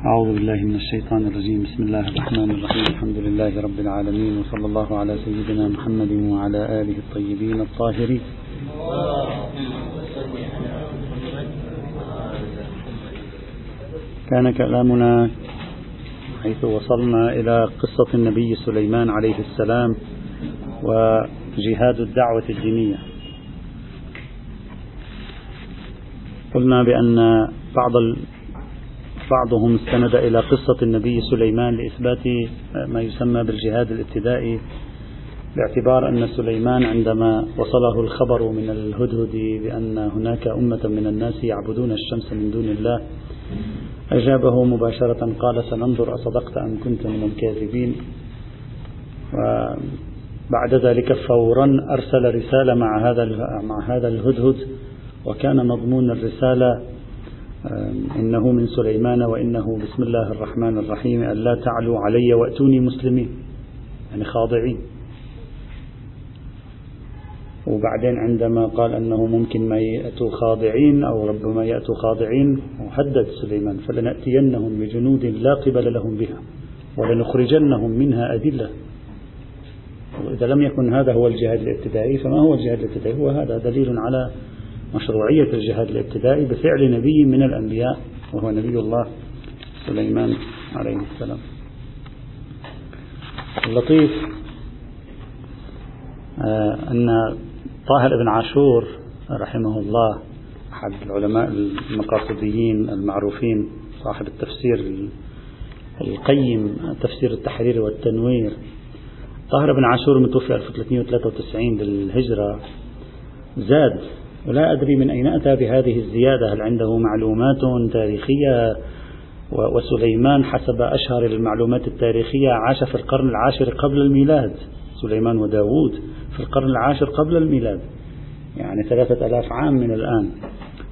أعوذ بالله من الشيطان الرجيم. بسم الله الرحمن الرحيم. الحمد لله رب العالمين وصلى الله على سيدنا محمد وعلى آله الطيبين الطاهرين. كان كلامنا حيث وصلنا إلى قصة النبي سليمان عليه السلام وجهاد الدعوة الدينية. قلنا بأن بعض بعضهم استند إلى قصة النبي سليمان لإثبات ما يسمى بالجهاد الابتدائي باعتبار أن سليمان عندما وصله الخبر من الهدهد بأن هناك أمة من الناس يعبدون الشمس من دون الله أجابه مباشرة قال سننظر أصدقت أم كنت من الكاذبين؟ وبعد ذلك فورا أرسل رسالة مع هذا مع هذا الهدهد وكان مضمون الرسالة إنه من سليمان وإنه بسم الله الرحمن الرحيم. ألا تعلوا علي وأتوني مسلمين يعني خاضعين. وبعدين عندما قال أنه ممكن ما يأتوا خاضعين أو ربما يأتوا خاضعين وحدد سليمان فلنأتينهم بجنود لا قبل لهم بها ولنخرجنهم منها أدلة وإذا لم يكن هذا هو الجهاد الابتدائي فما هو الجهاد الابتدائي؟ هو هذا دليل على مشروعية الجهاد الابتدائي بفعل نبي من الأنبياء وهو نبي الله سليمان عليه السلام. اللطيف آه، أن طاهر بن عاشور رحمه الله أحد العلماء المقاصديين المعروفين صاحب التفسير القيم تفسير التحرير والتنوير. طاهر بن عاشور متوفي 1393 للهجرة زاد ولا أدري من أين أتى بهذه الزيادة. هل عنده معلومات تاريخية؟ وسليمان حسب أشهر المعلومات التاريخية عاش في القرن العاشر قبل الميلاد. سليمان وداود في القرن العاشر قبل الميلاد. يعني ثلاثة ألاف عام من الآن.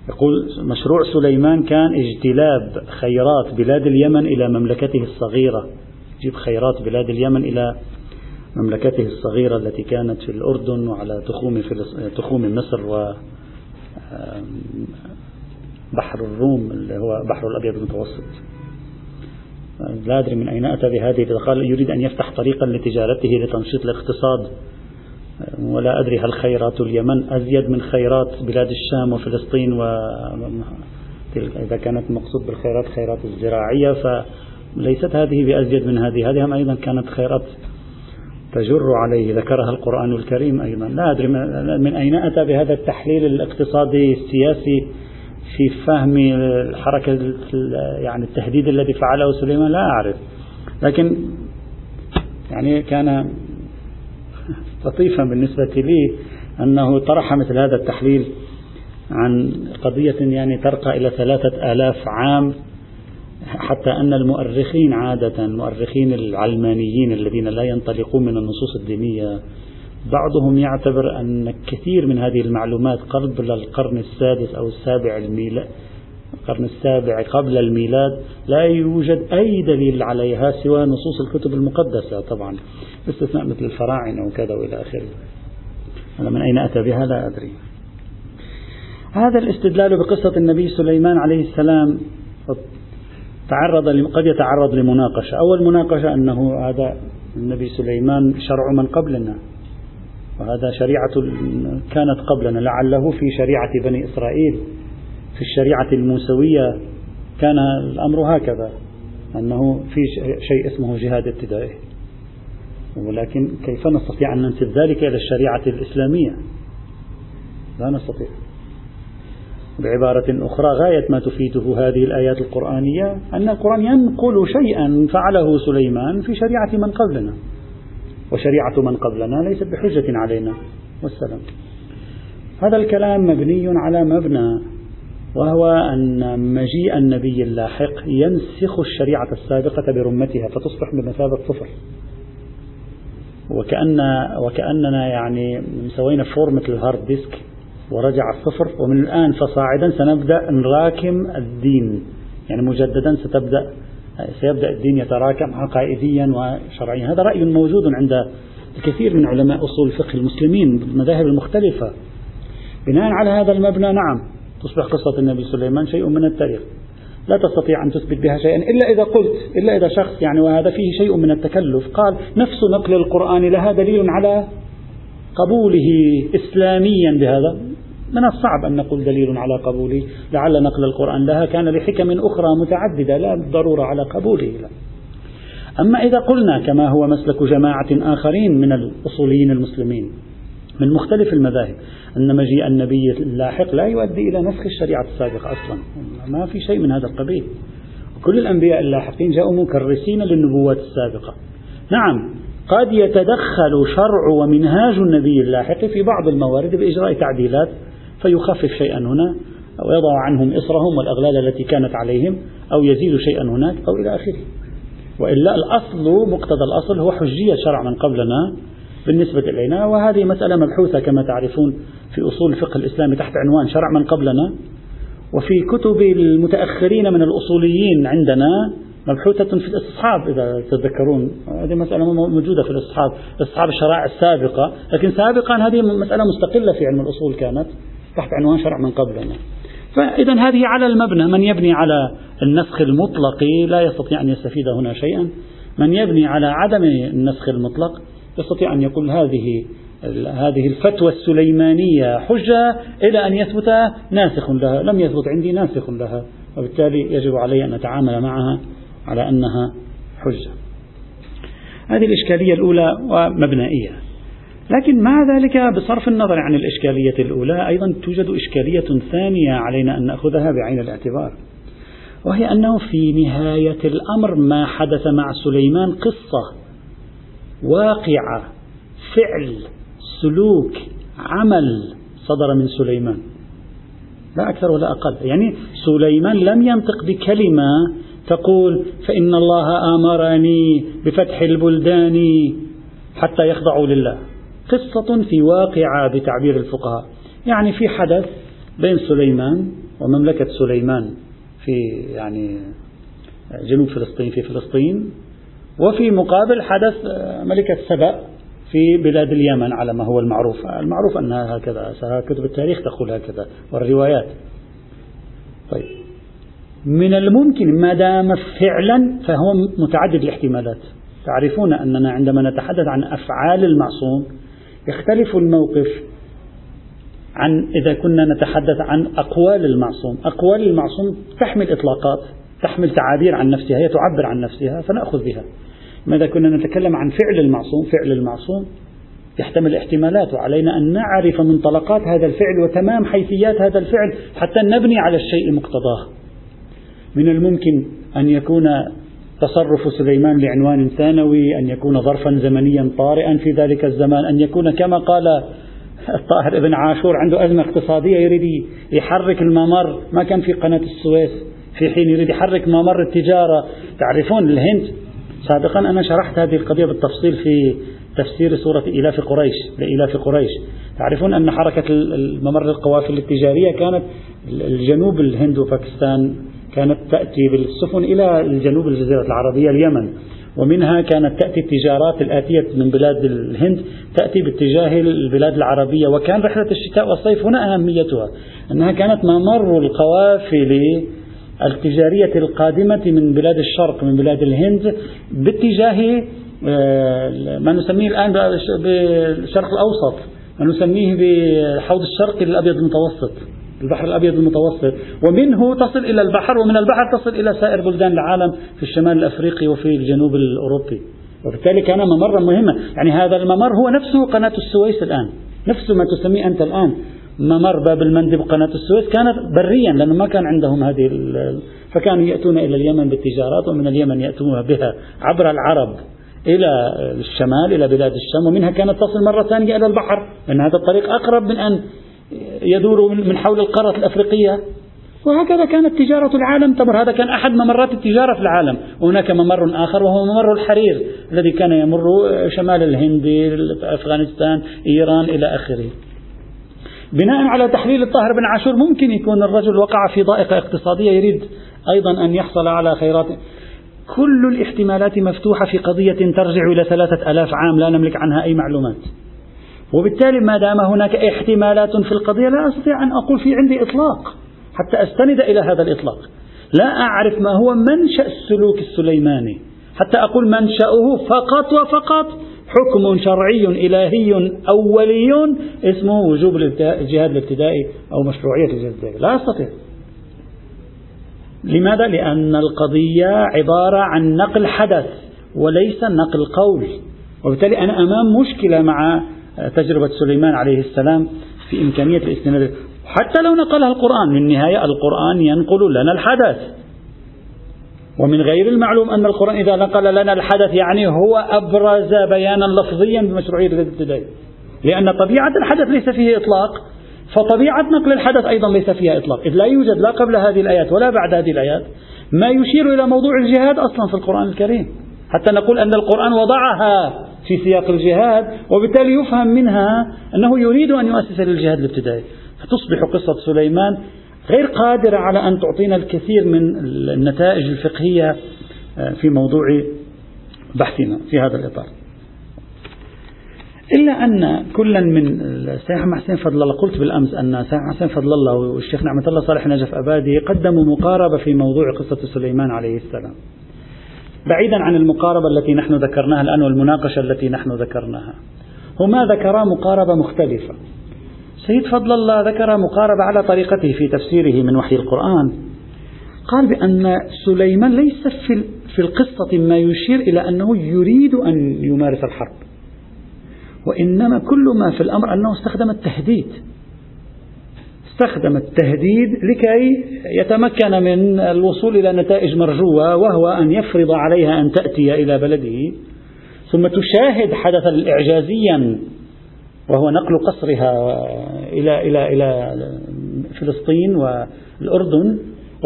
يقول مشروع سليمان كان اجتلاب خيرات بلاد اليمن إلى مملكته الصغيرة. جيب خيرات بلاد اليمن إلى مملكته الصغيرة التي كانت في الأردن وعلى تخوم, تخوم مصر و بحر الروم اللي هو بحر الأبيض المتوسط. لا أدري من أين أتى بهذه قال يريد أن يفتح طريقا لتجارته لتنشيط الاقتصاد. ولا أدري هل خيرات اليمن أزيد من خيرات بلاد الشام وفلسطين و إذا كانت مقصود بالخيرات خيرات الزراعية فليست هذه بأزيد من هذه. هذه أيضا كانت خيرات تجر عليه ذكرها القرآن الكريم أيضا. لا أدري من أين أتى بهذا التحليل الاقتصادي السياسي في فهم الحركة يعني التهديد الذي فعله سليمان؟ لا أعرف. لكن يعني كان لطيفا بالنسبة لي أنه طرح مثل هذا التحليل عن قضية يعني ترقى إلى ثلاثة آلاف عام حتى أن المؤرخين عادة المؤرخين العلمانيين الذين لا ينطلقون من النصوص الدينية بعضهم يعتبر أن كثير من هذه المعلومات قبل القرن السادس أو السابع الميلاد القرن السابع قبل الميلاد لا يوجد أي دليل عليها سوى نصوص الكتب المقدسة طبعا باستثناء مثل الفراعنة وكذا وإلى آخره. من أين أتى بها؟ لا أدري. هذا الاستدلال بقصة النبي سليمان عليه السلام تعرض قد يتعرض لمناقشة. أول مناقشة أنه هذا النبي سليمان شرع من قبلنا وهذا شريعة كانت قبلنا. لعله في شريعة بني إسرائيل في الشريعة الموسوية كان الأمر هكذا أنه في شيء اسمه جهاد ابتدائي ولكن كيف نستطيع أن ننسب ذلك إلى الشريعة الإسلامية؟ لا نستطيع. بعبارة أخرى غاية ما تفيده هذه الآيات القرآنية أن القرآن ينقل شيئا فعله سليمان في شريعة من قبلنا. وشريعة من قبلنا ليست بحجة علينا. والسلام. هذا الكلام مبني على مبنى وهو أن مجيء النبي اللاحق ينسخ الشريعة السابقة برمتها فتصبح بمثابة صفر وكأن وكأننا يعني مسوينا format ال hard disk ورجع الصفر ومن الآن فصاعدا سنبدأ نراكم الدين. يعني مجددا ستبدأ سيبدأ الدين يتراكم عقائديا وشرعيا. هذا رأي موجود عند الكثير من علماء أصول الفقه المسلمين بالمذاهب المختلفة. بناء على هذا المبنى نعم تصبح قصة النبي سليمان شيء من التاريخ. لا تستطيع أن تثبت بها شيئا إلا إذا قلت إلا إذا شخص يعني وهذا فيه شيء من التكلف. قال نفس نقل القرآن لها دليل على قبوله إسلاميا بهذا. من الصعب أن نقول دليل على قبوله لعل نقل القرآن لها كان لحكم أخرى متعددة لا بالضرورة على قبوله لا. أما إذا قلنا كما هو مسلك جماعة آخرين من الأصوليين المسلمين من مختلف المذاهب أن مجيء النبي اللاحق لا يؤدي إلى نسخ الشريعة السابقة أصلا. ما في شيء من هذا القبيل. كل الأنبياء اللاحقين جاءوا مكرسين للنبوات السابقة. نعم قد يتدخل شرع ومنهاج النبي اللاحق في بعض الموارد بإجراء تعديلات فيخفف شيئا هنا أو يضع عنهم إصرهم والأغلال التي كانت عليهم أو يزيد شيئا هناك أو إلى آخره. وإلا الأصل مقتضى الأصل هو حجية شرع من قبلنا بالنسبة إلينا وهذه مسألة مبحوثة كما تعرفون في أصول الفقه الإسلامي تحت عنوان شرع من قبلنا. وفي كتب المتأخرين من الأصوليين عندنا مبحوثة في الاستصحاب إذا تتذكرون هذه مسألة موجودة في الاستصحاب استصحاب الشرائع السابقة. لكن سابقا هذه مسألة مستقلة في علم الأصول كانت. تحت عنوان شرع من قبلنا. فإذا هذه على المبنى. من يبني على النسخ المطلق لا يستطيع أن يستفيد هنا شيئا. من يبني على عدم النسخ المطلق يستطيع أن يقول هذه هذه الفتوى السليمانية حجة إلى أن يثبت ناسخ لها. لم يثبت عندي ناسخ لها. وبالتالي يجب علي أن أتعامل معها على أنها حجة. هذه الإشكالية الأولى ومبنائية. لكن مع ذلك بصرف النظر عن الإشكالية الأولى أيضا توجد إشكالية ثانية علينا أن نأخذها بعين الاعتبار وهي أنه في نهاية الأمر ما حدث مع سليمان قصة واقعة فعل سلوك عمل صدر من سليمان لا أكثر ولا أقل يعني سليمان لم ينطق بكلمة تقول فإن الله آمرني بفتح البلدان حتى يخضعوا لله. قصة في واقعة بتعبير الفقهاء. يعني في حدث بين سليمان ومملكة سليمان في يعني جنوب فلسطين في فلسطين وفي مقابل حدث ملكة سبأ في بلاد اليمن على ما هو المعروف. المعروف أنها هكذا كتب التاريخ تقول هكذا والروايات. طيب. من الممكن ما دام فعلا فهو متعدد الاحتمالات. تعرفون أننا عندما نتحدث عن أفعال المعصوم يختلف الموقف عن إذا كنا نتحدث عن أقوال المعصوم. أقوال المعصوم تحمل إطلاقات تحمل تعابير عن نفسها هي تعبر عن نفسها فنأخذ بها. ماذا كنا نتكلم عن فعل المعصوم فعل المعصوم يحتمل احتمالات وعلينا أن نعرف منطلقات هذا الفعل وتمام حيثيات هذا الفعل حتى نبني على الشيء مقتضاه. من الممكن أن يكون تصرف سليمان لعنوان ثانوي أن يكون ظرفا زمنيا طارئا في ذلك الزمان أن يكون كما قال الطاهر ابن عاشور عنده أزمة اقتصادية يريد يحرك الممر ما كان في قناة السويس في حين يريد يحرك ممر التجارة. تعرفون الهند؟ سابقا أنا شرحت هذه القضية بالتفصيل في تفسير سورة إلاف قريش لإلاف قريش. تعرفون أن حركة الممر القوافل التجارية كانت الجنوب الهند وباكستان كانت تأتي بالسفن إلى الجنوب الجزيرة العربية اليمن. ومنها كانت تأتي التجارات الآتية من بلاد الهند تأتي باتجاه البلاد العربية. وكان رحلة الشتاء والصيف هنا أهميتها أنها كانت ممر القوافل التجارية القادمة من بلاد الشرق من بلاد الهند باتجاه آه، ما نسميه الآن بالشرق الأوسط. ما نسميه بحوض الشرق الأبيض المتوسط. البحر الأبيض المتوسط. ومنه تصل إلى البحر ومن البحر تصل إلى سائر بلدان العالم في الشمال الأفريقي وفي الجنوب الأوروبي. وبالتالي كان ممرا مهما. يعني هذا الممر هو نفسه قناة السويس الآن. نفس ما تسميه أنت الآن. ممر باب المندب قناة السويس كانت بريا لأنه ما كان عندهم هذه فكانوا يأتون إلى اليمن بالتجارات ومن اليمن يأتون بها عبر العرب إلى الشمال إلى بلاد الشام. ومنها كانت تصل مرة ثانية إلى البحر. لأن هذا الطريق أقرب من أن يدور من حول القارة الأفريقية. وهكذا كانت تجارة العالم تمر. هذا كان أحد ممرات التجارة في العالم. وهناك ممر آخر وهو ممر الحرير الذي كان يمر شمال الهند أفغانستان إيران إلى آخره. بناء على تحليل الطاهر بن عاشور ممكن يكون الرجل وقع في ضائقة اقتصادية. يريد أيضا أن يحصل على خيرات. كل الاحتمالات مفتوحة في قضية ترجع إلى ثلاثة ألاف عام. لا نملك عنها أي معلومات. وبالتالي ما دام هناك احتمالات في القضية لا أستطيع أن أقول في عندي إطلاق حتى أستند إلى هذا الإطلاق. لا أعرف ما هو منشأ السلوك السليماني. حتى أقول منشأه فقط وفقط. حكم شرعي إلهي أولي اسمه وجوب الجهاد الابتدائي أو مشروعية الجهاد الابتدائي. لا أستطيع. لماذا؟ لأن القضية عبارة عن نقل حدث وليس نقل قول. وبالتالي أنا أمام مشكلة مع تجربة سليمان عليه السلام في إمكانية الاستناد حتى لو نقلها القرآن من النهاية القرآن ينقل لنا الحدث. ومن غير المعلوم أن القرآن إذا نقل لنا الحدث يعني هو أبرز بيانا لفظيا بمشروعية الابتدائي لأن طبيعة الحدث ليس فيه إطلاق فطبيعة نقل الحدث أيضا ليس فيها إطلاق. إذ لا يوجد لا قبل هذه الآيات ولا بعد هذه الآيات ما يشير إلى موضوع الجهاد أصلا في القرآن الكريم. حتى نقول أن القرآن وضعها في سياق الجهاد وبالتالي يفهم منها أنه يريد أن يؤسس للجهاد الابتدائي. فتصبح قصة سليمان غير قادرة على أن تعطينا الكثير من النتائج الفقهية آه، في موضوع بحثنا في هذا الإطار. إلا أن كلا من السيد حسين فضل الله قلت بالأمس أن السيد حسين فضل الله والشيخ نعمة الله صالح نجف أبادي قدموا مقاربة في موضوع قصة سليمان عليه السلام. بعيدا عن المقاربة التي نحن ذكرناها الآن والمناقشة التي نحن ذكرناها. هما ذكرا مقاربة مختلفة. سيد فضل الله ذكر مقاربة على طريقته في تفسيره من وحي القرآن. قال بأن سليمان ليس في في القصة ما يشير إلى أنه يريد أن يمارس الحرب. وإنما كل ما في الأمر أنه استخدم التهديد. استخدم التهديد لكي يتمكن من الوصول إلى نتائج مرجوة وهو أن يفرض عليها أن تأتي إلى بلده. ثم تشاهد حدثا إعجازيا وهو نقل قصرها إلى إلى إلى فلسطين والأردن.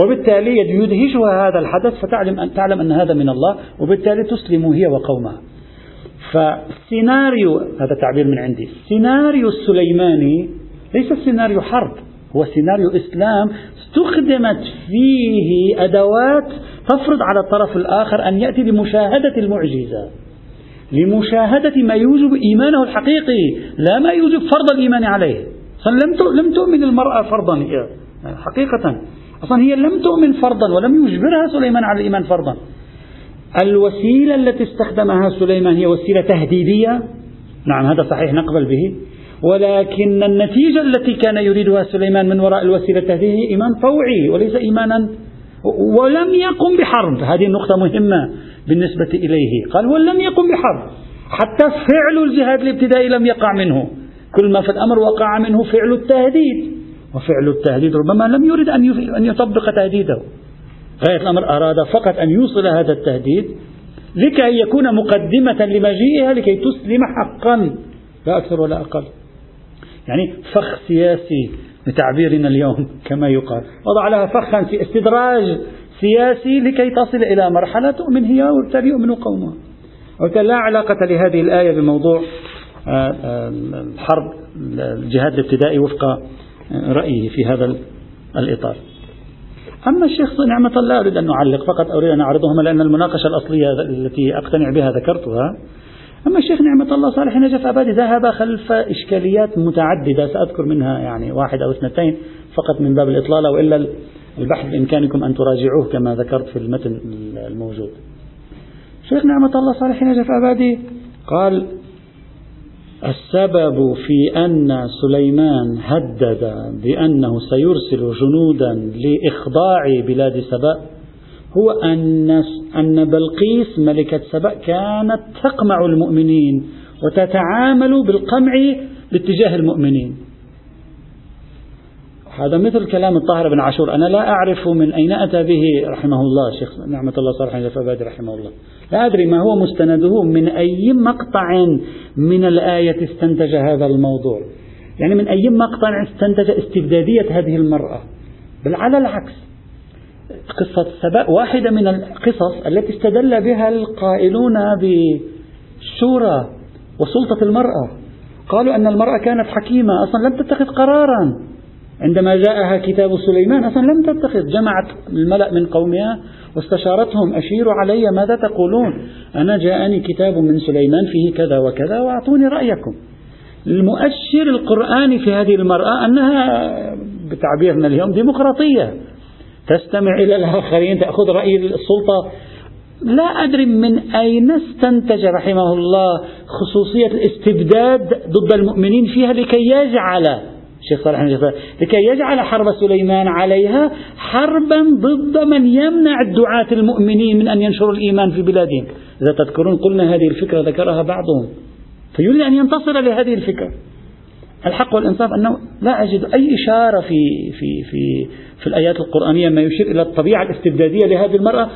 وبالتالي يدهشها هذا الحدث فتعلم أن تعلم أن هذا من الله وبالتالي تسلم هي وقومها. فسيناريو هذا تعبير من عندي السيناريو السليماني ليس سيناريو حرب. هو سيناريو إسلام استخدمت فيه أدوات تفرض على الطرف الآخر أن يأتي بمشاهدة المعجزة لمشاهدة ما يوجب إيمانه الحقيقي لا ما يوجب فرض الإيمان عليه. لم لم تؤمن المرأة فرضا هي حقيقة. أصلا هي لم تؤمن فرضا ولم يجبرها سليمان على الإيمان فرضا. الوسيلة التي استخدمها سليمان هي وسيلة تهديدية. نعم هذا صحيح نقبل به. ولكن النتيجة التي كان يريدها سليمان من وراء الوسيلة التهديدية إيمان طوعي وليس إيمانا. ولم يقم بحرب. هذه النقطة مهمة بالنسبة إليه. قال ولم يقم بحرب. حتى فعل الجهاد الابتدائي لم يقع منه. كل ما في الأمر وقع منه فعل التهديد. وفعل التهديد ربما لم يرد أن يطبق تهديده. غاية الأمر أراد فقط أن يوصل هذا التهديد لكي يكون مقدمة لمجيئها لكي تسلم حقا. لا أكثر ولا أقل. يعني فخ سياسي بتعبيرنا اليوم كما يقال. وضع لها فخا في استدراج سياسي لكي تصل إلى مرحلة تؤمن هي وبالتالي يؤمن قومها. وبالتالي لا علاقة لهذه الآية بموضوع آه، آه، الحرب الجهاد الابتدائي وفق آه، رأيه في هذا الإطار. أما الشيخ نعمة الله أريد أن نعلق فقط أريد أن أعرضهما لأن المناقشة الأصلية التي أقتنع بها ذكرتها أما الشيخ نعمة الله صالح نجف أبادي ذهب خلف إشكاليات متعددة سأذكر منها يعني واحد أو اثنتين فقط من باب الإطلالة وإلا البحث بإمكانكم أن تراجعوه كما ذكرت في المتن الموجود. شيخ نعمة الله صالح نجف أبادي قال السبب في أن سليمان هدد بأنه سيرسل جنودا لإخضاع بلاد سبأ هو أن أن بلقيس ملكة سبأ كانت تقمع المؤمنين وتتعامل بالقمع باتجاه المؤمنين. هذا مثل كلام الطاهر بن عاشور. أنا لا أعرف من أين أتى به رحمه الله شيخ نعمة الله صالح الفبادي رحمه الله. لا أدري ما هو مستنده من أي مقطع من الآية استنتج هذا الموضوع. يعني من أي مقطع استنتج استبدادية هذه المرأة. بل على العكس. قصة سبأ واحدة من القصص التي استدل بها القائلون بالشورى وسلطة المرأة. قالوا أن المرأة كانت حكيمة أصلا لم تتخذ قرارا. عندما جاءها كتاب سليمان أصلا لم تتخذ جمعت الملأ من قومها واستشارتهم أشيروا علي ماذا تقولون؟ أنا جاءني كتاب من سليمان فيه كذا وكذا وأعطوني رأيكم. المؤشر القرآني في هذه المرأة أنها بتعبيرنا اليوم ديمقراطية. تستمع إلى الآخرين تأخذ رأي السلطة. لا أدري من أين استنتج رحمه الله خصوصية الاستبداد ضد المؤمنين فيها لكي يجعل الشيخ صالح لكي يجعل حرب سليمان عليها حربا ضد من يمنع الدعاة المؤمنين من أن ينشروا الإيمان في بلادهم. إذا تذكرون قلنا هذه الفكرة ذكرها بعضهم فيريد أن ينتصر لهذه الفكرة. الحق والإنصاف أنه لا أجد أي إشارة في في في في الآيات القرآنية ما يشير إلى الطبيعة الاستبدادية لهذه المرأة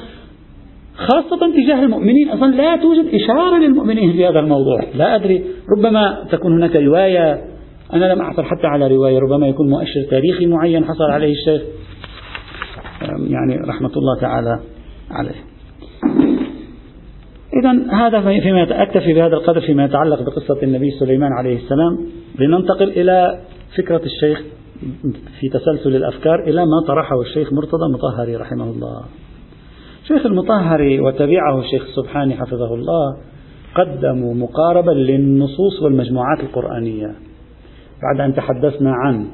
خاصة تجاه المؤمنين. أصلا لا توجد إشارة للمؤمنين في هذا الموضوع. لا أدري ربما تكون هناك رواية أنا لم أعثر حتى على رواية ربما يكون مؤشر تاريخي معين حصل عليه الشيخ. يعني رحمة الله تعالى عليه. إذا هذا فيما أكتفي بهذا القدر فيما يتعلق بقصة النبي سليمان عليه السلام لننتقل إلى فكرة الشيخ في تسلسل الأفكار إلى ما طرحه الشيخ مرتضى مطهري رحمه الله. الشيخ المطهري وتبعه الشيخ السبحاني حفظه الله قدموا مقاربة للنصوص والمجموعات القرآنية. بعد أن تحدثنا عن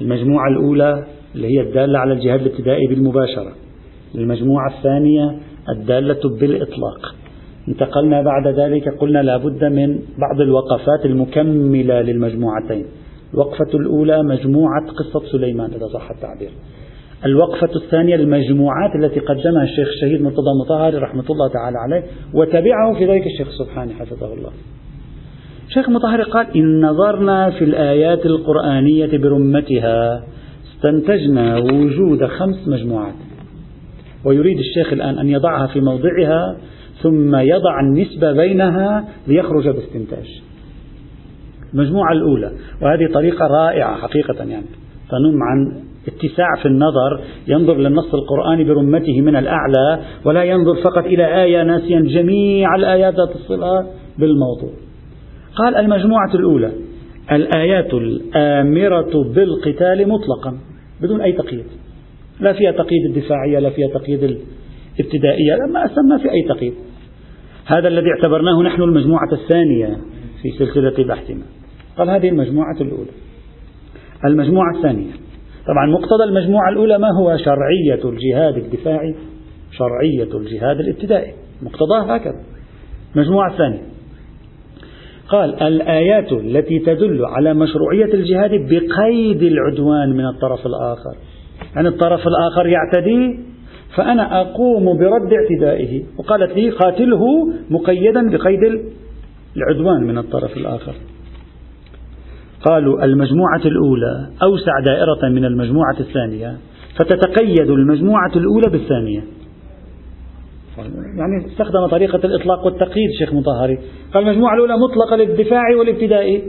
المجموعة الأولى اللي هي الدالة على الجهاد الابتدائي بالمباشرة المجموعة الثانية الدالة بالإطلاق. انتقلنا بعد ذلك قلنا لابد من بعض الوقفات المكملة للمجموعتين. الوقفة الأولى مجموعة قصة سليمان إذا صح التعبير. الوقفة الثانية المجموعات التي قدمها الشيخ الشهيد مرتضى مطهري رحمة الله تعالى عليه وتبعه في ذلك الشيخ سبحانه حفظه الله. الشيخ مطهري قال إن نظرنا في الآيات القرآنية برمتها استنتجنا وجود خمس مجموعات. ويريد الشيخ الآن أن يضعها في موضعها ثم يضع النسبة بينها ليخرج باستنتاج. المجموعة الأولى وهذه طريقة رائعة حقيقة يعني. تنم عن اتساع في النظر ينظر للنص القرآني برمته من الأعلى ولا ينظر فقط إلى آية ناسيا جميع الآيات ذات الصلة بالموضوع. قال المجموعة الأولى الآيات الآمرة بالقتال مطلقا بدون أي تقييد. لا فيها تقييد الدفاعية لا فيها تقييد الابتدائية ما أسمى في أي تقييد. هذا الذي اعتبرناه نحن المجموعة الثانية في سلسلة بحثنا قال هذه المجموعة الأولى. المجموعة الثانية. طبعا مقتضى المجموعة الأولى ما هو؟ شرعية الجهاد الدفاعي شرعية الجهاد الابتدائي. مقتضاه هكذا. المجموعة الثانية قال الآيات التي تدل على مشروعية الجهاد بقيد العدوان من الطرف الآخر. يعني الطرف الآخر يعتدي فأنا أقوم برد اعتدائه. وقالت لي قاتله مقيدا بقيد العدوان من الطرف الآخر. قالوا المجموعة الأولى أوسع دائرة من المجموعة الثانية فتتقيد المجموعة الأولى بالثانية. يعني استخدم طريقة الإطلاق والتقييد شيخ مطهري. قال المجموعة الأولى مطلقة للدفاع والابتدائي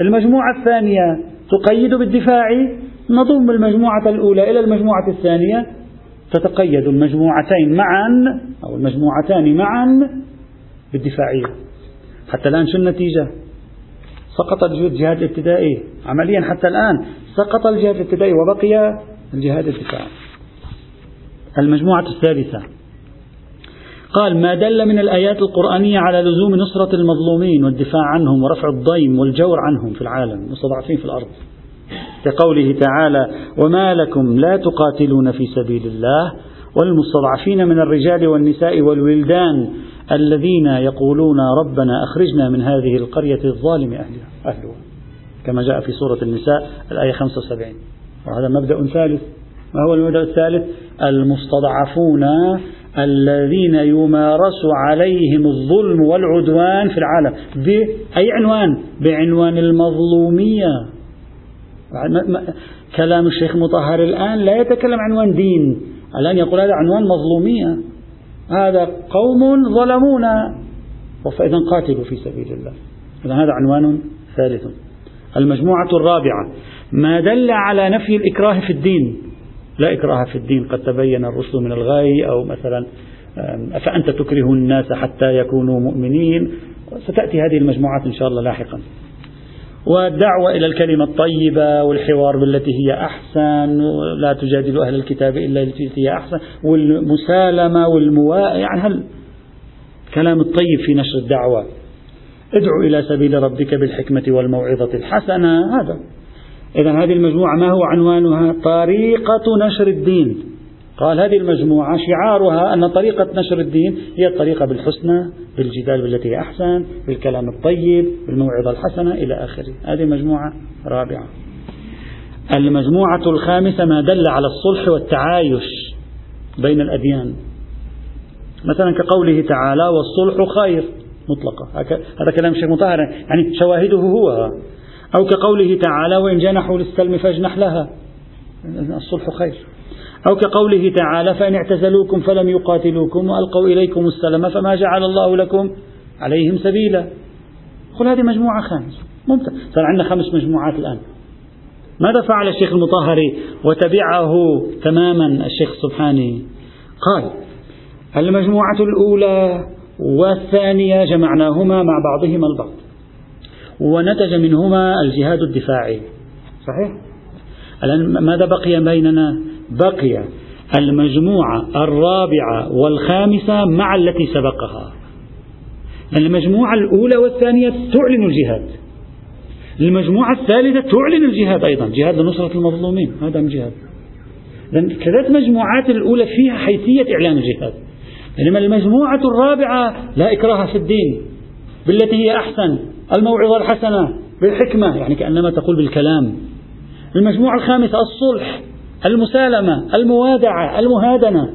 المجموعة الثانية تقيد بالدفاع نضم المجموعة الأولى إلى المجموعة الثانية. تتقيد المجموعتين معا أو المجموعتان معا بالدفاعية. حتى الآن شو النتيجة؟ سقط الجهاد الابتدائي. عمليا حتى الآن سقط الجهاد الابتدائي وبقي الجهاد الدفاعي. المجموعة الثالثة. قال ما دل من الآيات القرآنية على لزوم نصرة المظلومين والدفاع عنهم ورفع الضيم والجور عنهم في العالم المستضعفين في الأرض. كقوله تعالى وما لكم لا تقاتلون في سبيل الله والمستضعفين من الرجال والنساء والولدان الذين يقولون ربنا أخرجنا من هذه القرية الظالم أهلها, أهلها كما جاء في سورة النساء الآية 75 وهذا مبدأ ثالث. ما هو المبدأ الثالث؟ المستضعفون الذين يمارس عليهم الظلم والعدوان في العالم. بأي عنوان؟ بعنوان المظلومية. كلام الشيخ مطهر الآن لا يتكلم عنوان دين الآن يقول هذا عنوان مظلومية. هذا قوم ظلمونا. فإذا قاتلوا في سبيل الله. إذا هذا عنوان ثالث. المجموعة الرابعة. ما دل على نفي الإكراه في الدين. لا إكراه في الدين. قد تبين الرشد من الغي أو مثلا أفأنت تكره الناس حتى يكونوا مؤمنين؟ ستأتي هذه المجموعات إن شاء الله لاحقا. والدعوة إلى الكلمة الطيبة والحوار بالتي هي أحسن لا تجادل أهل الكتاب إلا التي هي أحسن والمسالمة والمواء يعني هل كلام الطيب في نشر الدعوة؟ ادعو إلى سبيل ربك بالحكمة والموعظة الحسنة هذا. إذا هذه المجموعة ما هو عنوانها؟ طريقة نشر الدين. قال هذه المجموعة شعارها أن طريقة نشر الدين هي الطريقة بالحسنى بالجدال بالتي هي أحسن بالكلام الطيب بالموعظة الحسنة إلى آخره. هذه مجموعة رابعة. المجموعة الخامسة ما دل على الصلح والتعايش بين الأديان. مثلا كقوله تعالى والصلح خير مطلقة. هذا كلام الشيخ مطهر. يعني شواهده هو. أو كقوله تعالى وإن جنحوا للسلم فاجنح لها. الصلح خير. أو كقوله تعالى فإن اعتزلوكم فلم يقاتلوكم وألقوا إليكم السلام فما جعل الله لكم عليهم سبيلا. قل هذه مجموعة خامسة ممتاز. صار عندنا خمس مجموعات الآن. ماذا فعل الشيخ المطهري وتبعه تماما الشيخ السبحاني؟ قال المجموعة الأولى والثانية جمعناهما مع بعضهما البعض ونتج منهما الجهاد الدفاعي. صحيح؟ الآن ماذا بقي بيننا؟ بقي المجموعة الرابعة والخامسة مع التي سبقها. المجموعة الأولى والثانية تعلن الجهاد. المجموعة الثالثة تعلن الجهاد أيضا. جهاد لنصرة المظلومين. هذا جهاد. كذلك مجموعات الأولى فيها حيثية إعلان الجهاد. بينما المجموعة الرابعة لا إكراه في الدين بالتي هي أحسن الموعظة الحسنة بالحكمة يعني كأنما تقول بالكلام. المجموعة الخامسة الصلح. المسالمة الموادعة المهادنة.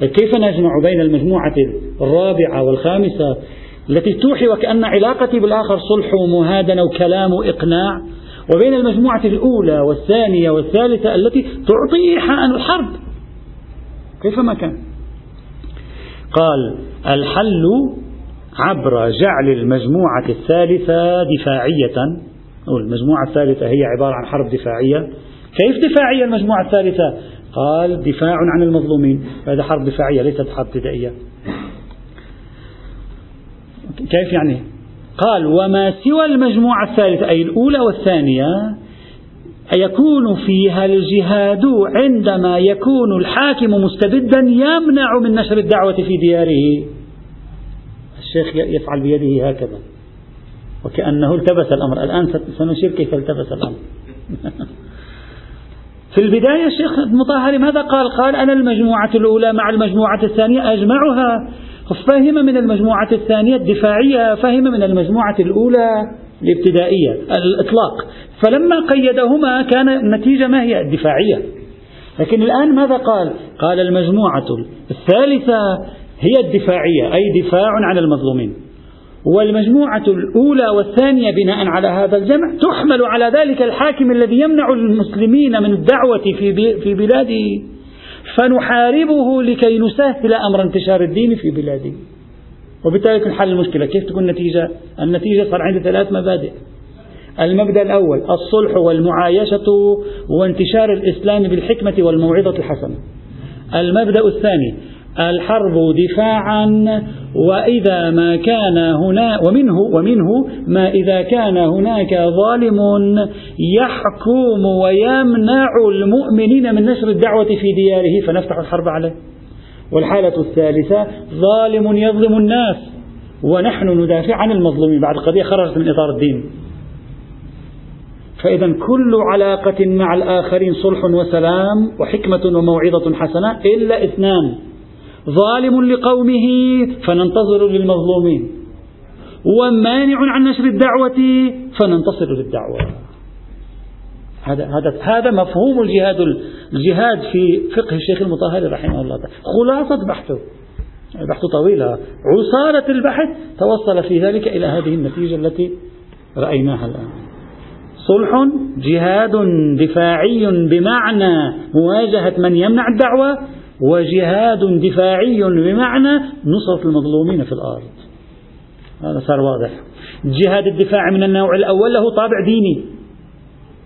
كيف نجمع بين المجموعة الرابعة والخامسة التي توحي وكأن علاقتي بالآخر صلح ومهادنة وكلام وإقناع؟ وبين المجموعة الأولى والثانية والثالثة التي تعطي إيحاء الحرب. كيف ما كان؟ قال الحل عبر جعل المجموعة الثالثة دفاعية. المجموعة الثالثة هي عبارة عن حرب دفاعية. كيف دفاعية المجموعة الثالثة؟ قال دفاع عن المظلومين. هذا حرب دفاعية ليست حرب ابتدائية كيف يعني؟ قال وما سوى المجموعة الثالثة أي الأولى والثانية يكون فيها الجهاد عندما يكون الحاكم مستبدا يمنع من نشر الدعوة في دياره. الشيخ يفعل بيده هكذا. وكأنه التبس الأمر. الآن سنشير كيف التبس الأمر. في البداية الشيخ المطهري ماذا قال؟ قال أنا المجموعة الأولى مع المجموعة الثانية أجمعها. فهم من المجموعة الثانية الدفاعية فهم من المجموعة الأولى الابتدائية الإطلاق. فلما قيدهما كان النتيجة ما هي؟ الدفاعية. لكن الآن ماذا قال؟ قال المجموعة الثالثة هي الدفاعية أي دفاع عن المظلومين. والمجموعة الأولى والثانية بناء على هذا الجمع تحمل على ذلك الحاكم الذي يمنع المسلمين من الدعوة في في بلاده. فنحاربه لكي نسهل أمر انتشار الدين في بلاده. وبالتالي تنحل المشكلة. كيف تكون النتيجة؟ النتيجة صار عندي ثلاث مبادئ. المبدأ الأول الصلح والمعايشة وانتشار الإسلام بالحكمة والموعظة الحسنة. المبدأ الثاني الحرب دفاعا وإذا ما كان هنا ومنه ومنه ما إذا كان هناك ظالم يحكم ويمنع المؤمنين من نشر الدعوة في دياره فنفتح الحرب عليه. والحالة الثالثة ظالم يظلم الناس ونحن ندافع عن المظلومين. بعد القضية خرجت من إطار الدين. فإذا كل علاقة مع الآخرين صلح وسلام وحكمة وموعظة حسنة إلا اثنان. ظالم لقومه فننتظر للمظلومين. ومانع عن نشر الدعوة فننتصر للدعوة هذا هذا هذا مفهوم الجهاد الجهاد في فقه الشيخ المطهري رحمه الله تعالى. خلاصة بحثه. بحث طويلة عصارة البحث توصل في ذلك إلى هذه النتيجة التي رأيناها الآن. صلح جهاد دفاعي بمعنى مواجهة من يمنع الدعوة وجهاد دفاعي بمعنى نصرة المظلومين في الأرض. هذا صار واضح. جهاد الدفاع من النوع الأول له طابع ديني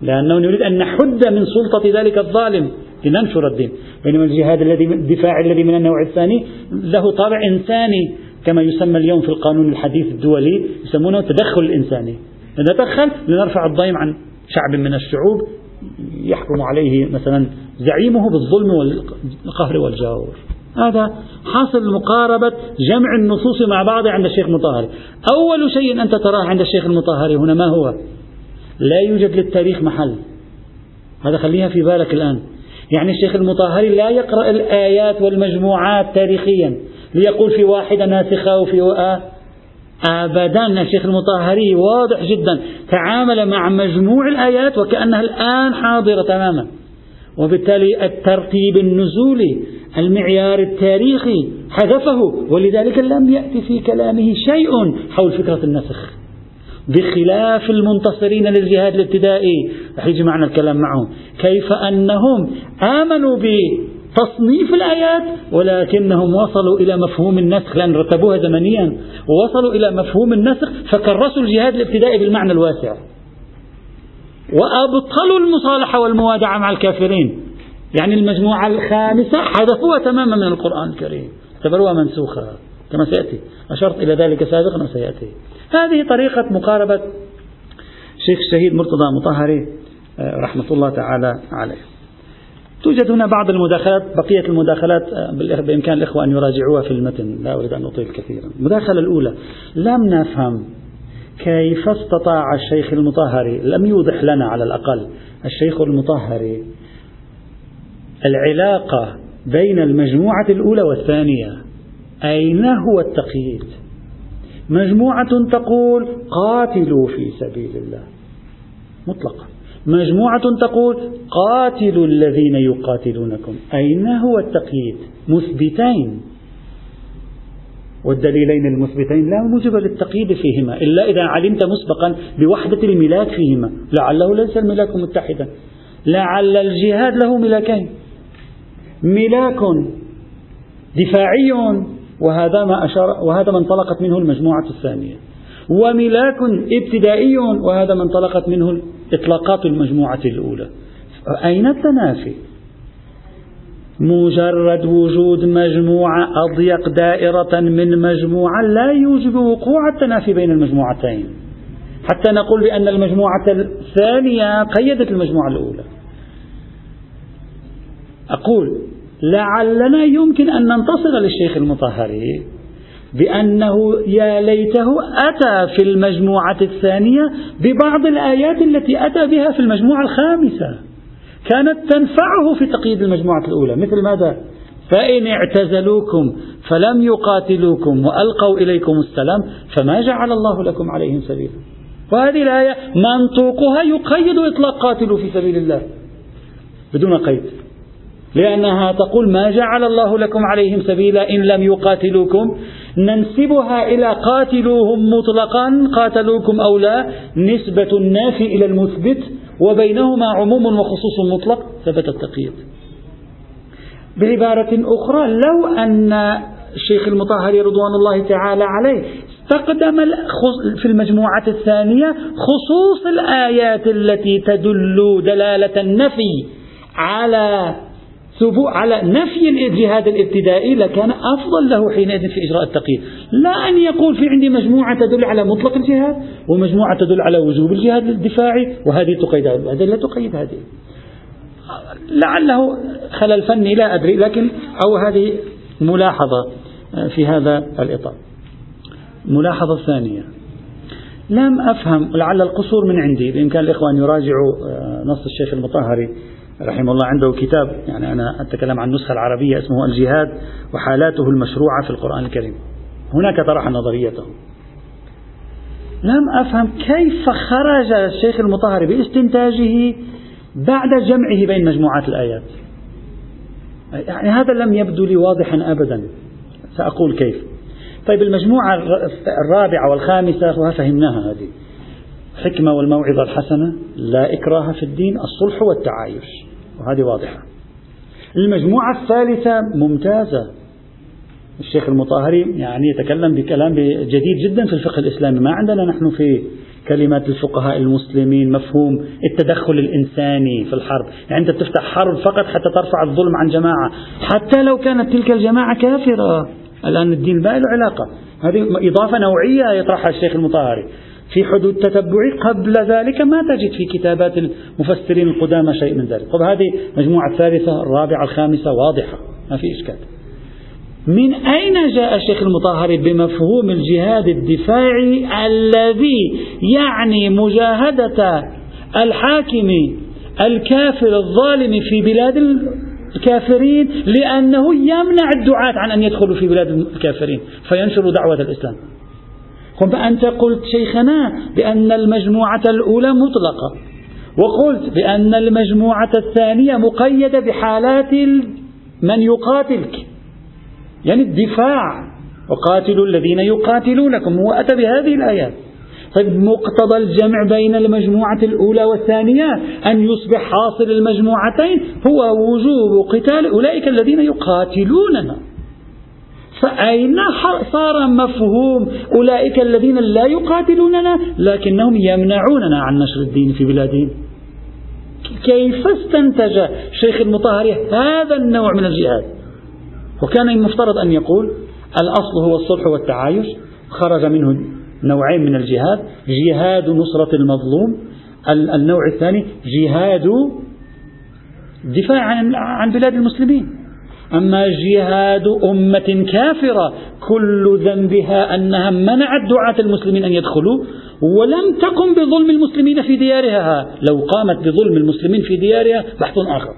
لأنه نريد أن نحد من سلطة ذلك الظالم لننشر الدين. بينما الجهاد الذي الدفاع الذي من النوع الثاني له طابع إنساني كما يسمى اليوم في القانون الحديث الدولي يسمونه التدخل الإنساني. نتدخل لنرفع الضيم عن شعب من الشعوب يحكم عليه مثلا زعيمه بالظلم والقهر والجور. هذا حاصل مقاربة جمع النصوص مع بعض عند الشيخ المطهري. أول شيء أنت تراه عند الشيخ المطهري هنا ما هو؟ لا يوجد للتاريخ محل. هذا خليها في بالك الآن. يعني الشيخ المطهري لا يقرأ الآيات والمجموعات تاريخيا ليقول في واحدة ناسخة وفي أبدا. الشيخ المطهري واضح جدا. تعامل مع مجموع الآيات وكأنها الآن حاضرة تماما. وبالتالي الترتيب النزولي المعيار التاريخي حذفه. ولذلك لم يأتي في كلامه شيء حول فكرة النسخ. بخلاف المنتصرين للجهاد الابتدائي. رح يجي معنا الكلام معهم. كيف أنهم آمنوا تصنيف الآيات ولكنهم وصلوا إلى مفهوم النسخ لأن رتبوها زمنيا ووصلوا إلى مفهوم النسخ فكرسوا الجهاد الابتدائي بالمعنى الواسع. وأبطلوا المصالحة والموادعة مع الكافرين. يعني المجموعة الخامسة حذفوها تماما من القرآن الكريم. اعتبروها منسوخة كما سيأتي. أشرت إلى ذلك سابقا وسيأتي هذه طريقة مقاربة شيخ الشهيد مرتضى مطهري آه، رحمة الله تعالى عليه. توجد هنا بعض المداخلات بقية المداخلات آه، بإمكان الإخوة أن يراجعوها في المتن لا أريد أن أطيل كثيرا. المداخلة الأولى لم نفهم كيف استطاع الشيخ المطهري لم يوضح لنا على الأقل الشيخ المطهري العلاقة بين المجموعة الأولى والثانية. أين هو التقييد؟ مجموعة تقول قاتلوا في سبيل الله. مطلقا. مجموعة تقول قاتلوا الذين يقاتلونكم. أين هو التقييد؟ مثبتين. والدليلين المثبتين لا موجب للتقييد فيهما إلا إذا علمت مسبقا بوحدة الملاك فيهما. لعله ليس الملاك متحدا. لعل الجهاد له ملاكين. ملاك دفاعي وهذا ما أشار وهذا ما انطلقت منه المجموعة الثانية. وملاك ابتدائي وهذا ما انطلقت منه إطلاقات المجموعة الأولى. أين التنافي؟ مجرد وجود مجموعة أضيق دائرة من مجموعة لا يوجب وقوع التنافي بين المجموعتين. حتى نقول بأن المجموعة الثانية قيدت المجموعة الأولى. أقول لعلنا يمكن أن ننتصر للشيخ المطهري. بأنه يا ليته أتى في المجموعة الثانية ببعض الآيات التي أتى بها في المجموعة الخامسة. كانت تنفعه في تقييد المجموعة الأولى. مثل ماذا؟ فإن اعتزلوكم فلم يقاتلوكم وألقوا إليكم السلام فما جعل الله لكم عليهم سبيلا. وهذه الآية منطوقها يقيد إطلاق قاتلوا في سبيل الله بدون قيد. لأنها تقول ما جعل الله لكم عليهم سبيلا إن لم يقاتلوكم. ننسبها إلى قاتلوهم مطلقا قاتلوكم أو لا نسبة النافي إلى المثبت وبينهما عموم وخصوص مطلق ثبت التقييد. بعبارة أخرى لو أن الشيخ المطهري رضوان الله تعالى عليه استقدم في المجموعة الثانية خصوص الآيات التي تدل دلالة النفي على على نفي الجهاد الابتدائي لكان أفضل له حينئذ في إجراء التقييد. لا أن يقول في عندي مجموعة تدل على مطلق الجهاد ومجموعة تدل على وجوب الجهاد الدفاعي وهذه تقيد هذه لا تقيد هذه. لعله خلل فني لا أدري لكن أو هذه ملاحظة في هذا الإطار. ملاحظة ثانية. لم أفهم لعل القصور من عندي بإمكان الإخوة أن يراجعوا آه، نص الشيخ المطهري. رحمه الله عنده كتاب يعني أنا أتكلم عن النسخة العربية اسمه الجهاد وحالاته المشروعة في القرآن الكريم. هناك طرح نظريته. لم أفهم كيف خرج الشيخ المطهري باستنتاجه بعد جمعه بين مجموعات الآيات. يعني هذا لم يبدو لي واضحا أبدا. سأقول كيف. طيب المجموعة الرابعة والخامسة فهمناها هذه. الحكمة والموعظة الحسنة لا إكراه في الدين الصلح والتعايش. وهذه واضحة. المجموعة الثالثة ممتازة. الشيخ المطهري يعني يتكلم بكلام جديد جدا في الفقه الإسلامي. ما عندنا نحن في كلمات الفقهاء المسلمين مفهوم التدخل الإنساني في الحرب. يعني أنت تفتح حرب فقط حتى ترفع الظلم عن جماعة. حتى لو كانت تلك الجماعة كافرة الآن الدين ما له علاقة. هذه إضافة نوعية يطرحها الشيخ المطهري. في حدود تتبعي قبل ذلك ما تجد في كتابات المفسرين القدامى شيء من ذلك. طب هذه مجموعة الثالثة الرابعة الخامسة واضحة ما في إشكال. من أين جاء الشيخ المطهري بمفهوم الجهاد الدفاعي الذي يعني مجاهدة الحاكم الكافر الظالم في بلاد الكافرين لأنه يمنع الدعاة عن أن يدخلوا في بلاد الكافرين فينشروا دعوة الإسلام؟ فأنت قلت شيخنا بأن المجموعة الأولى مطلقة وقلت بأن المجموعة الثانية مقيدة بحالات من يقاتلك يعني الدفاع وقاتلوا الذين يقاتلونكم هو أتى بهذه الآيات. طيب مقتضى الجمع بين المجموعة الأولى والثانية أن يصبح حاصل المجموعتين هو وجوب قتال أولئك الذين يقاتلوننا. فأين صار مفهوم أولئك الذين لا يقاتلوننا لكنهم يمنعوننا عن نشر الدين في بلادهم؟ كيف استنتج شيخ المطهري هذا النوع من الجهاد؟ وكان المفترض أن يقول الأصل هو الصلح والتعايش. خرج منه نوعين من الجهاد جهاد نصرة المظلوم النوع الثاني جهاد دفاع عن بلاد المسلمين. أما جهاد أمة كافرة كل ذنبها أنها منعت دعاة المسلمين أن يدخلوا ولم تقم بظلم المسلمين في ديارها. لو قامت بظلم المسلمين في ديارها بحث آخر.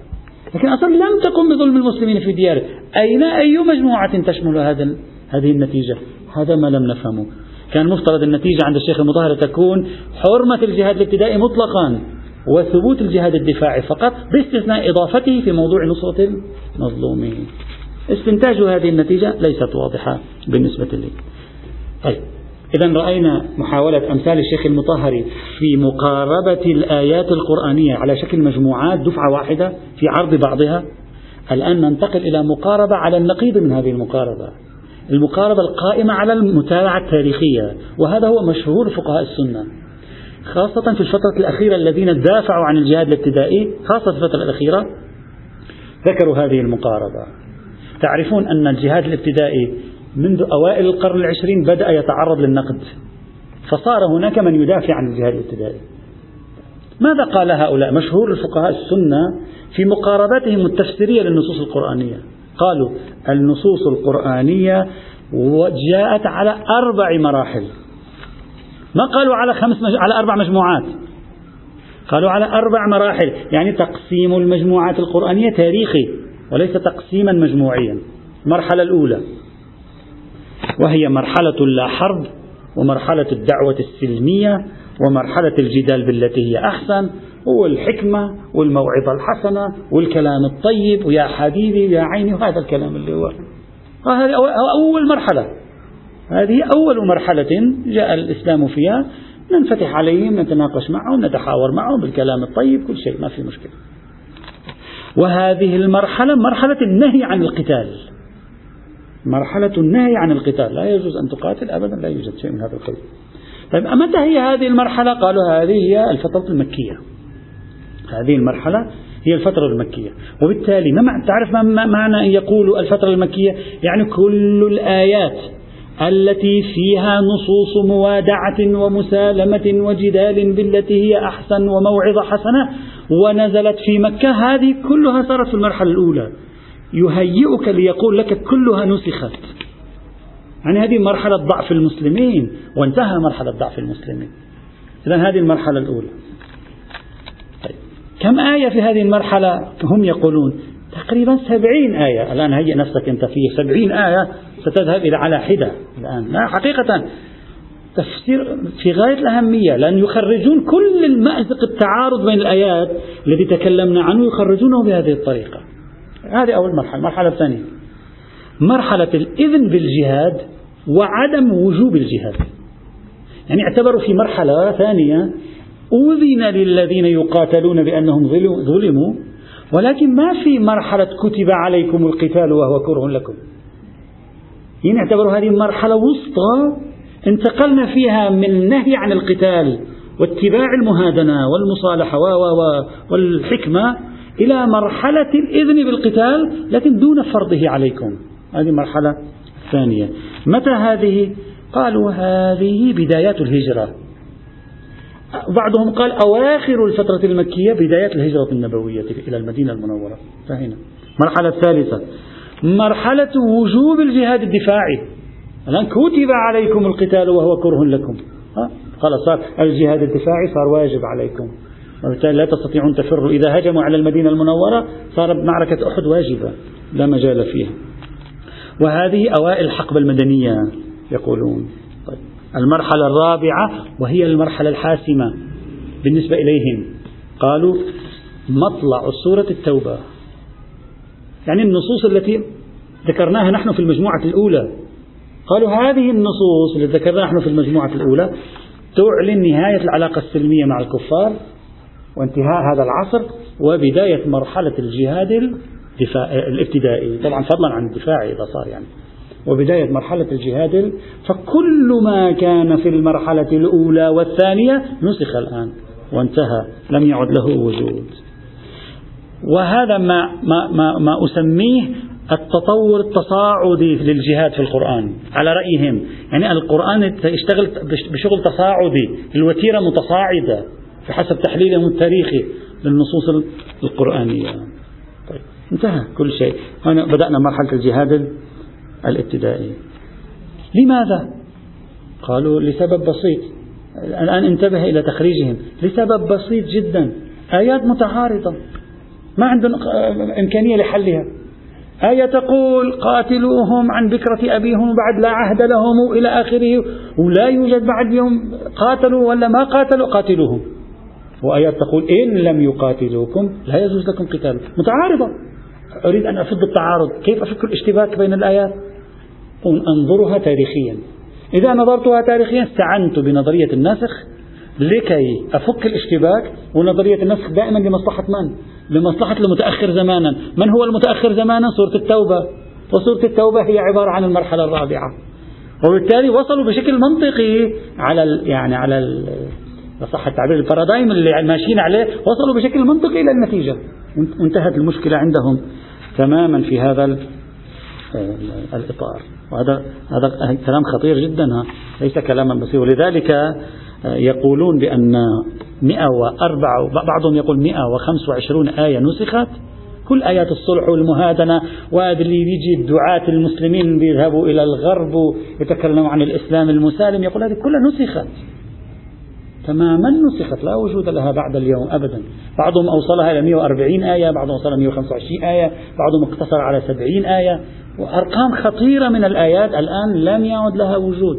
لكن أصلا لم تقم بظلم المسلمين في ديارها أين أي مجموعة تشمل هذا هذه النتيجة؟ هذا ما لم نفهمه. كان مفترض النتيجة عند الشيخ المطهر تكون حرمة الجهاد الابتدائي مطلقا. وثبوت الجهاد الدفاعي فقط باستثناء إضافته في موضوع نصرة المظلومين. استنتاج هذه النتيجة ليست واضحة بالنسبة لي. طيب إذا رأينا محاولة أمثال الشيخ المطهري في مقاربة الآيات القرآنية على شكل مجموعات دفعة واحدة في عرض بعضها. الآن ننتقل إلى مقاربة على النقيض من هذه المقاربة. المقاربة القائمة على المتابعة التاريخية وهذا هو مشهور فقهاء السنة. خاصة في الفترة الأخيرة الذين دافعوا عن الجهاد الابتدائي خاصة في الفترة الأخيرة ذكروا هذه المقاربة. تعرفون أن الجهاد الابتدائي منذ أوائل القرن العشرين بدأ يتعرض للنقد. فصار هناك من يدافع عن الجهاد الابتدائي. ماذا قال هؤلاء؟ مشهور الفقهاء السنة في مقاربتهم التفسيرية للنصوص القرآنية. قالوا النصوص القرآنية جاءت على أربع مراحل. ما قالوا على خمس مج... على أربع مجموعات. قالوا على أربع مراحل. يعني تقسيم المجموعات القرآنية تاريخي وليس تقسيما مجموعيا. المرحلة الأولى. وهي مرحلة لا حرب ومرحلة الدعوة السلمية ومرحلة الجدال بالتي هي أحسن والحكمة والموعظة الحسنة والكلام الطيب ويا حبيبي يا عيني وهذا الكلام اللي هو. هذه أول مرحلة. هذه أول مرحلة جاء الإسلام فيها ننفتح عليهم نتناقش معهم نتحاور معهم بالكلام الطيب كل شيء ما في مشكلة. وهذه المرحلة مرحلة النهي عن القتال. مرحلة النهي عن القتال. لا يجوز أن تقاتل أبدا لا يوجد شيء من هذا القبيل طيب متى هي هذه المرحلة؟ قالوا هذه هي الفترة المكية. هذه المرحلة هي الفترة المكية. وبالتالي ما تعرف ما معنى أن يقول الفترة المكية؟ يعني كل الآيات التي فيها نصوص موادعة ومسالمة وجدال بالتي هي أحسن وموعظة حسنة ونزلت في مكة. هذه كلها صارت في المرحلة الأولى. يهيئك ليقول لك كلها نسخت. يعني هذه مرحلة ضعف المسلمين. وانتهى مرحلة ضعف المسلمين. إذا هذه المرحلة الأولى. طيب. كم آية في هذه المرحلة هم يقولون؟ تقريبا سبعين آية. الآن هيئ نفسك أنت في سبعين آية ستذهب إلى على حدة الآن. لا حقيقة تفسير في غاية الأهمية لأن يخرجون كل المأزق التعارض بين الآيات الذي تكلمنا عنه يخرجونه بهذه الطريقة. هذه أول مرحلة. المرحلة الثانية مرحلة الإذن بالجهاد وعدم وجوب الجهاد. يعني اعتبروا في مرحلة ثانية أذن للذين يقاتلون بأنهم ظلموا ولكن ما في مرحلة كتب عليكم القتال وهو كره لكم. يعني اعتبروا هذه مرحلة وسطى انتقلنا فيها من النهي عن القتال واتباع المهادنة والمصالحة والحكمة إلى مرحلة الإذن بالقتال لكن دون فرضه عليكم. هذه المرحلة الثانية متى هذه؟ قالوا هذه بدايات الهجرة. بعضهم قال أواخر الفترة المكية بدايات الهجرة النبوية إلى المدينة المنورة. فهنا المرحلة الثالثة. مرحلة وجوب الجهاد الدفاعي. الآن كتب عليكم القتال وهو كره لكم. خلاص صار الجهاد الدفاعي صار واجب عليكم. وبالتالي لا تستطيعون تفروا. إذا هجموا على المدينة المنورة صارت معركة أحد واجبة. لا مجال فيها. وهذه أوائل الحقبة المدنية يقولون. المرحلة الرابعة وهي المرحلة الحاسمة بالنسبة إليهم. قالوا مطلع سورة التوبة. يعني النصوص التي ذكرناها نحن في المجموعة الأولى. قالوا هذه النصوص التي ذكرناها نحن في المجموعة الأولى تعلن نهاية العلاقة السلمية مع الكفار وانتهاء هذا العصر وبداية مرحلة الجهاد الدفاع الابتدائي. طبعا فضلا عن الدفاع إذا صار يعني. وبداية مرحلة الجهاد فكل ما كان في المرحلة الأولى والثانية نسخ الآن. وانتهى. لم يعد له وجود. وهذا ما ما ما, ما أسميه التطور التصاعدي للجهاد في القرآن. على رأيهم. يعني القرآن يشتغل بشغل تصاعدي. الوتيرة متصاعدة. بحسب تحليلهم التاريخي للنصوص القرآنية. طيب انتهى. كل شيء. هنا بدأنا مرحلة الجهاد الابتدائي. لماذا؟ قالوا لسبب بسيط. الآن انتبه إلى تخريجهم. لسبب بسيط جدا. آيات متعارضة. ما عندهم إمكانية لحلها. آية تقول قاتلوهم عن بكرة أبيهم بعد لا عهد لهم إلى آخره. ولا يوجد بعد يوم قاتلوا ولا ما قاتلوا قاتلوهم. وآيات تقول إن لم يقاتلوكم لا يجوز لكم قتال. متعارضة. أريد أن أفض التعارض. كيف أفك الاشتباك بين الآيات؟ أنظرها تاريخيا. إذا نظرتها تاريخيا استعنت بنظرية النسخ لكي أفك الاشتباك ونظرية النسخ دائما لمصلحة من؟ لمصلحة المتأخر زمانا. من هو المتأخر زمانا؟ سورة التوبة. وسورة التوبة هي عبارة عن المرحلة الرابعة. وبالتالي وصلوا بشكل منطقي على يعني على صح التعبير البارادايم اللي ماشيين عليه. وصلوا بشكل منطقي إلى النتيجة. وانتهت المشكلة عندهم تماما في هذا الإطار. وهذا هذا كلام خطير جدا ليس كلاما بسيطا. ولذلك يقولون بأن 104 بعضهم يقول 125 آية نسخت. كل آيات الصلح والمهادنة. واللي يجي الدعاة المسلمين بيذهبوا إلى الغرب ويتكلموا عن الإسلام المسالم. يقول هذه كلها نسخت. تماما نسخت لا وجود لها بعد اليوم أبدا. بعضهم أوصلها إلى 140 آية بعضهم أوصلها 125 آية بعضهم اقتصر على 70 آية. وأرقام خطيرة من الآيات الآن لم يعد لها وجود.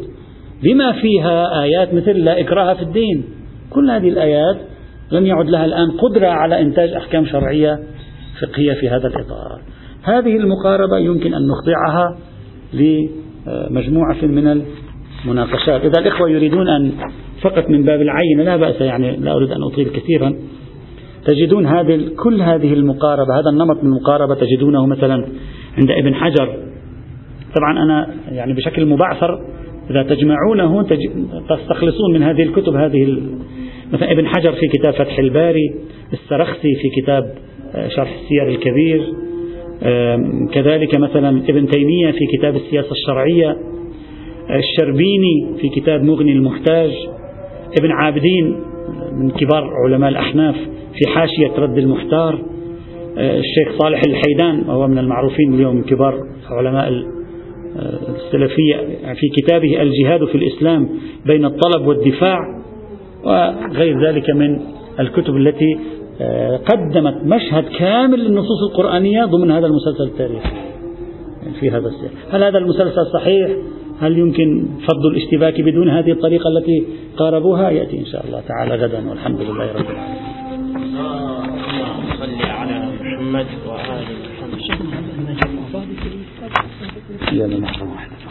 بما فيها آيات مثل لا إكراه في الدين. كل هذه الآيات لم يعد لها الآن قدرة على إنتاج أحكام شرعية فقهية في هذا الإطار. هذه المقاربة يمكن أن نخضعها لمجموعة من المناقشات. إذا الإخوة يريدون أن فقط من باب العين لا بأس يعني لا أريد أن أطيل كثيرا. تجدون هذه كل هذه المقاربة هذا النمط من المقاربة تجدونه مثلا عند ابن حجر. طبعا أنا يعني بشكل مبعثر إذا تجمعونه تستخلصون من هذه الكتب هذه مثلا ابن حجر في كتاب فتح الباري السرخسي في كتاب آه، شرح السير الكبير كذلك مثلا ابن تيمية في كتاب السياسة الشرعية الشربيني في كتاب مغني المحتاج. ابن عابدين من كبار علماء الأحناف في حاشية رد المحتار الشيخ صالح الحيدان وهو من المعروفين اليوم من كبار علماء السلفية في كتابه الجهاد في الإسلام بين الطلب والدفاع وغير ذلك من الكتب التي قدمت مشهد كامل للنصوص القرآنية ضمن هذا المسلسل التاريخي في هذا السياق. هل هذا المسلسل صحيح؟ هل يمكن فض الاشتباك بدون هذه الطريقة التي قاربوها؟ يأتي إن شاء الله تعالى غدا والحمد لله رب العالمين. صلي على محمد وآل محمد. يلا محمد